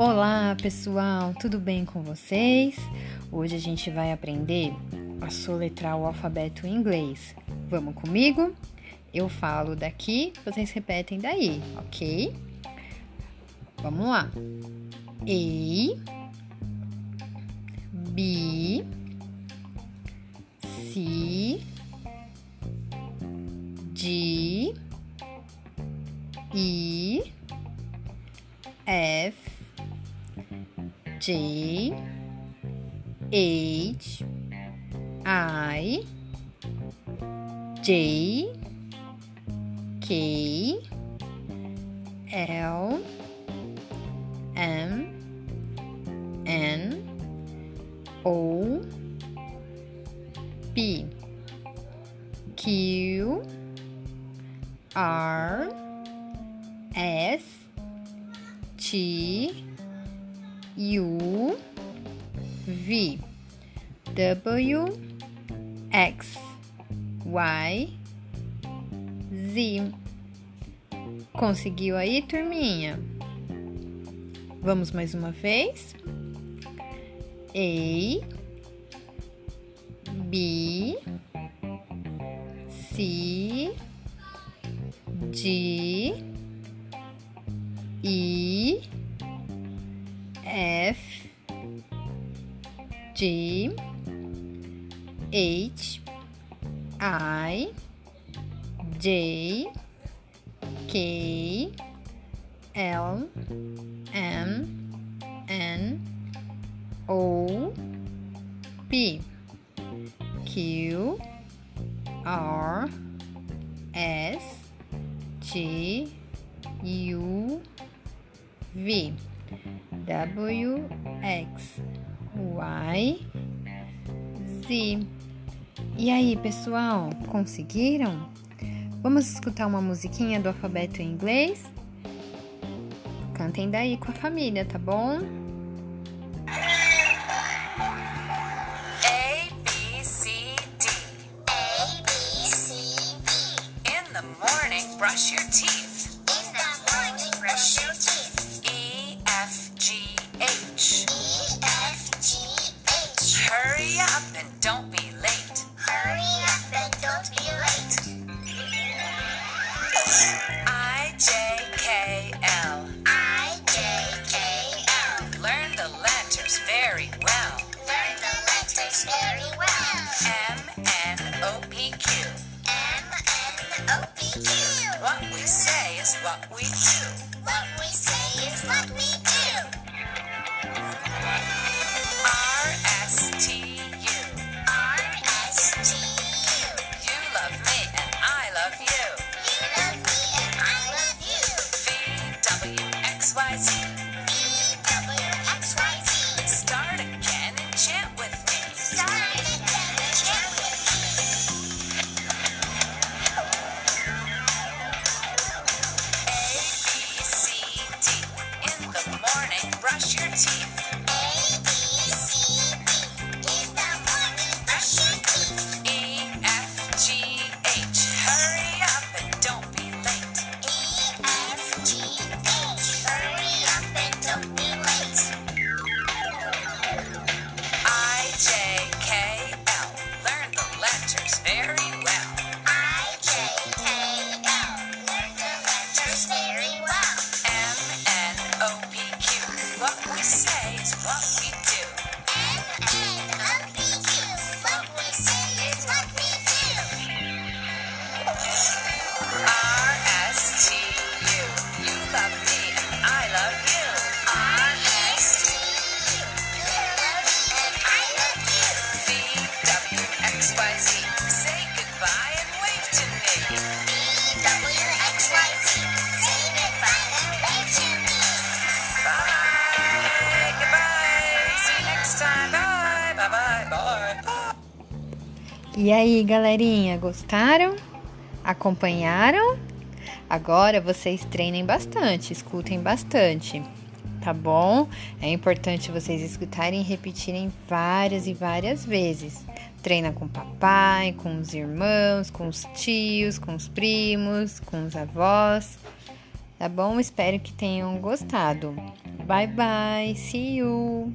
Olá pessoal, tudo bem com vocês? Hoje a gente vai aprender a soletrar o alfabeto em inglês. Vamos comigo? Eu falo daqui, vocês repetem daí, ok? Vamos lá. A, B, C, D, E, F, J H I J K L M N O P. Q R S T U V W X Y Z. Conseguiu aí, turminha? Vamos mais uma vez. A B C D G H I J K L M N O P. Q R S T U V. W X Y Z. E aí, pessoal, conseguiram? Vamos escutar uma musiquinha do alfabeto em inglês? Cantem daí com a família, tá bom? A B C D. A B C D. In the morning, brush your teeth. Don't be late. Hurry up and don't be late. I J K L. I J K L. Learn the letters very well. Learn the letters very well. M N O P Q. M N O P Q. What we say is what we do. What we say is what we do. Brush your teeth. A B C D. In the morning, brush your teeth. E F G H. Hurry E aí, galerinha, gostaram? Acompanharam? Agora vocês treinem bastante, escutem bastante, tá bom? É importante vocês escutarem e repetirem várias e várias vezes. Treina com o papai, com os irmãos, com os tios, com os primos, com os avós. Tá bom? Espero que tenham gostado. Bye bye. See you.